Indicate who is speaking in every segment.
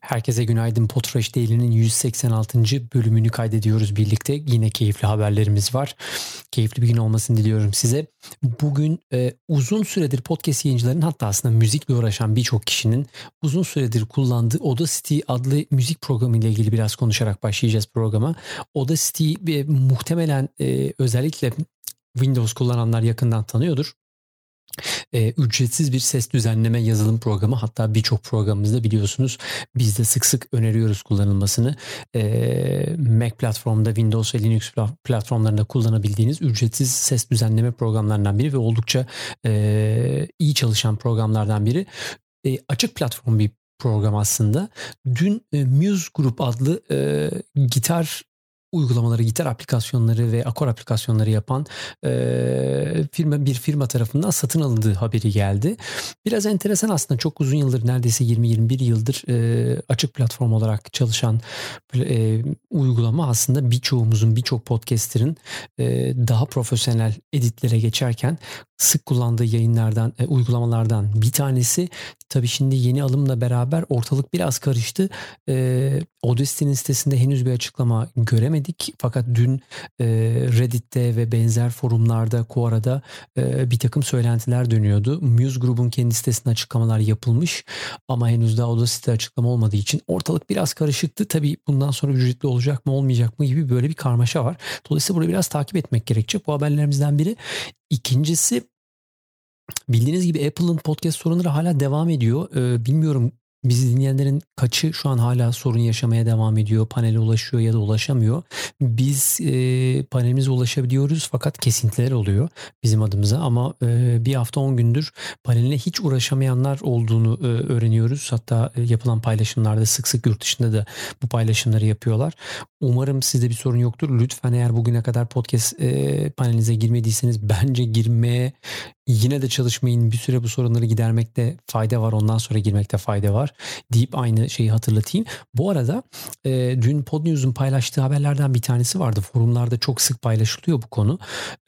Speaker 1: Herkese günaydın. Potfresh Daily'nin 186. bölümünü kaydediyoruz birlikte. Yine keyifli haberlerimiz var. Keyifli bir gün olmasını diliyorum size. Bugün e, uzun süredir podcast yayıncılarının hatta aslında müzikle uğraşan birçok kişinin uzun süredir kullandığı Audacity adlı müzik programı ile ilgili biraz konuşarak başlayacağız programa. Audacity e, muhtemelen e, özellikle Windows kullananlar yakından tanıyordur e, ücretsiz bir ses düzenleme yazılım programı hatta birçok programımızda biliyorsunuz biz de sık sık öneriyoruz kullanılmasını. E, Mac platformda Windows ve Linux platformlarında kullanabildiğiniz ücretsiz ses düzenleme programlarından biri ve oldukça e, iyi çalışan programlardan biri. E, açık platform bir program aslında. Dün e, Muse Group adlı e, gitar uygulamaları, gitar aplikasyonları ve akor aplikasyonları yapan e, firma bir firma tarafından satın alındığı haberi geldi. Biraz enteresan aslında çok uzun yıldır neredeyse 20-21 yıldır e, açık platform olarak çalışan e, uygulama aslında birçoğumuzun birçok podcaster'ın e, daha profesyonel editlere geçerken sık kullandığı yayınlardan, e, uygulamalardan bir tanesi. Tabii şimdi yeni alımla beraber ortalık biraz karıştı. E, Audacity'nin sitesinde henüz bir açıklama göremedik. Fakat dün e, Reddit'te ve benzer forumlarda, Quora'da e, bir takım söylentiler dönüyordu. Muse grubun kendi sitesinde açıklamalar yapılmış ama henüz daha Audacity'de açıklama olmadığı için ortalık biraz karışıktı. Tabii bundan sonra ücretli olacak mı olmayacak mı gibi böyle bir karmaşa var. Dolayısıyla burayı biraz takip etmek gerekecek. Bu haberlerimizden biri. İkincisi Bildiğiniz gibi Apple'ın podcast sorunları hala devam ediyor. Ee, bilmiyorum Bizi dinleyenlerin kaçı şu an hala sorun yaşamaya devam ediyor, panele ulaşıyor ya da ulaşamıyor. Biz e, panelimize ulaşabiliyoruz fakat kesintiler oluyor bizim adımıza ama e, bir hafta 10 gündür paneline hiç uğraşamayanlar olduğunu e, öğreniyoruz. Hatta e, yapılan paylaşımlarda sık sık yurt dışında da bu paylaşımları yapıyorlar. Umarım sizde bir sorun yoktur. Lütfen eğer bugüne kadar podcast e, panelinize girmediyseniz bence girmeye yine de çalışmayın bir süre bu sorunları gidermekte fayda var ondan sonra girmekte fayda var deyip aynı şeyi hatırlatayım. Bu arada e, dün Podnews'un paylaştığı haberlerden bir tanesi vardı. Forumlarda çok sık paylaşılıyor bu konu.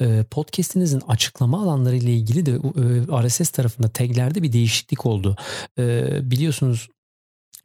Speaker 1: E, podcast'inizin açıklama alanları ile ilgili de e, RSS tarafında taglerde bir değişiklik oldu. E, biliyorsunuz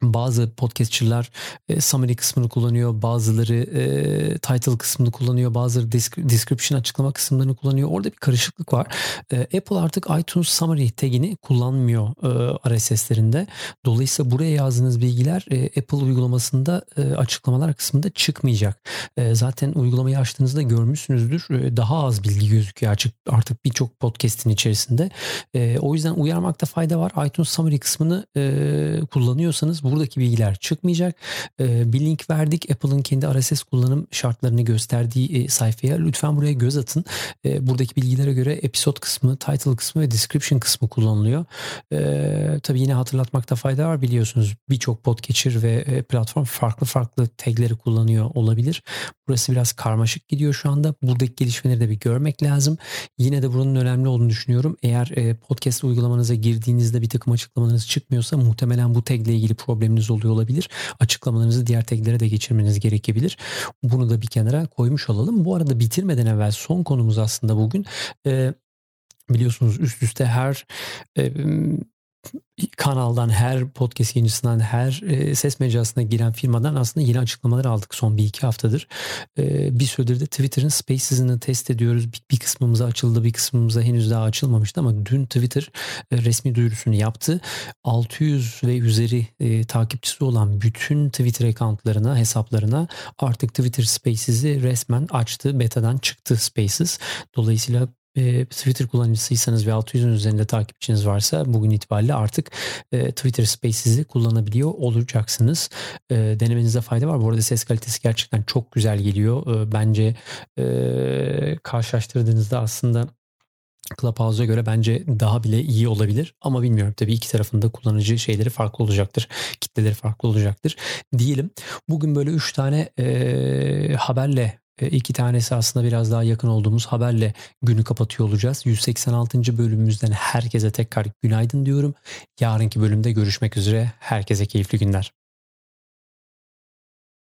Speaker 1: bazı podcastçılar e, summary kısmını kullanıyor, bazıları e, title kısmını kullanıyor, bazıları description açıklama kısımlarını kullanıyor. Orada bir karışıklık var. E, Apple artık iTunes summary tagini kullanmıyor e, RSS'lerinde. Dolayısıyla buraya yazdığınız bilgiler e, Apple uygulamasında e, açıklamalar kısmında çıkmayacak. E, zaten uygulamayı açtığınızda görmüşsünüzdür. E, daha az bilgi gözüküyor açık artık birçok podcast'in içerisinde. E, o yüzden uyarmakta fayda var. iTunes summary kısmını e, kullanıyorsanız buradaki bilgiler çıkmayacak. E, bir link verdik Apple'ın kendi RSS kullanım şartlarını gösterdiği e, sayfaya. Lütfen buraya göz atın. E, buradaki bilgilere göre episode kısmı, title kısmı ve description kısmı kullanılıyor. E, tabii yine hatırlatmakta fayda var biliyorsunuz birçok podcatcher ve e, platform farklı farklı tagleri kullanıyor olabilir. Burası biraz karmaşık gidiyor şu anda. Buradaki gelişmeleri de bir görmek lazım. Yine de bunun önemli olduğunu düşünüyorum. Eğer e, podcast uygulamanıza girdiğinizde bir takım açıklamalarınız çıkmıyorsa muhtemelen bu tag ile ilgili probleminiz oluyor olabilir. Açıklamalarınızı diğer taglere de geçirmeniz gerekebilir. Bunu da bir kenara koymuş olalım. Bu arada bitirmeden evvel son konumuz aslında bugün. E, biliyorsunuz üst üste her e, kanaldan, her podcast yayıncısından, her e, ses mecrasına giren firmadan aslında yeni açıklamalar aldık son bir iki haftadır. E, bir süredir de Twitter'ın Spaces'ını test ediyoruz. Bir, bir kısmımıza açıldı, bir kısmımıza henüz daha açılmamıştı ama dün Twitter e, resmi duyurusunu yaptı. 600 ve üzeri takipçisi olan bütün Twitter accountlarına, hesaplarına artık Twitter Spaces'i resmen açtı. Beta'dan çıktı Spaces. Dolayısıyla e, Twitter kullanıcısıysanız ve 600'ün üzerinde takipçiniz varsa bugün itibariyle artık e, Twitter Spaces'i kullanabiliyor olacaksınız. E, denemenize fayda var. Bu arada ses kalitesi gerçekten çok güzel geliyor. E, bence e, karşılaştırdığınızda aslında Clubhouse'a göre bence daha bile iyi olabilir. Ama bilmiyorum tabii iki tarafında kullanıcı şeyleri farklı olacaktır. Kitleleri farklı olacaktır. Diyelim bugün böyle üç tane e, haberle iki tanesi aslında biraz daha yakın olduğumuz haberle günü kapatıyor olacağız. 186. bölümümüzden herkese tekrar günaydın diyorum. Yarınki bölümde görüşmek üzere. Herkese keyifli günler.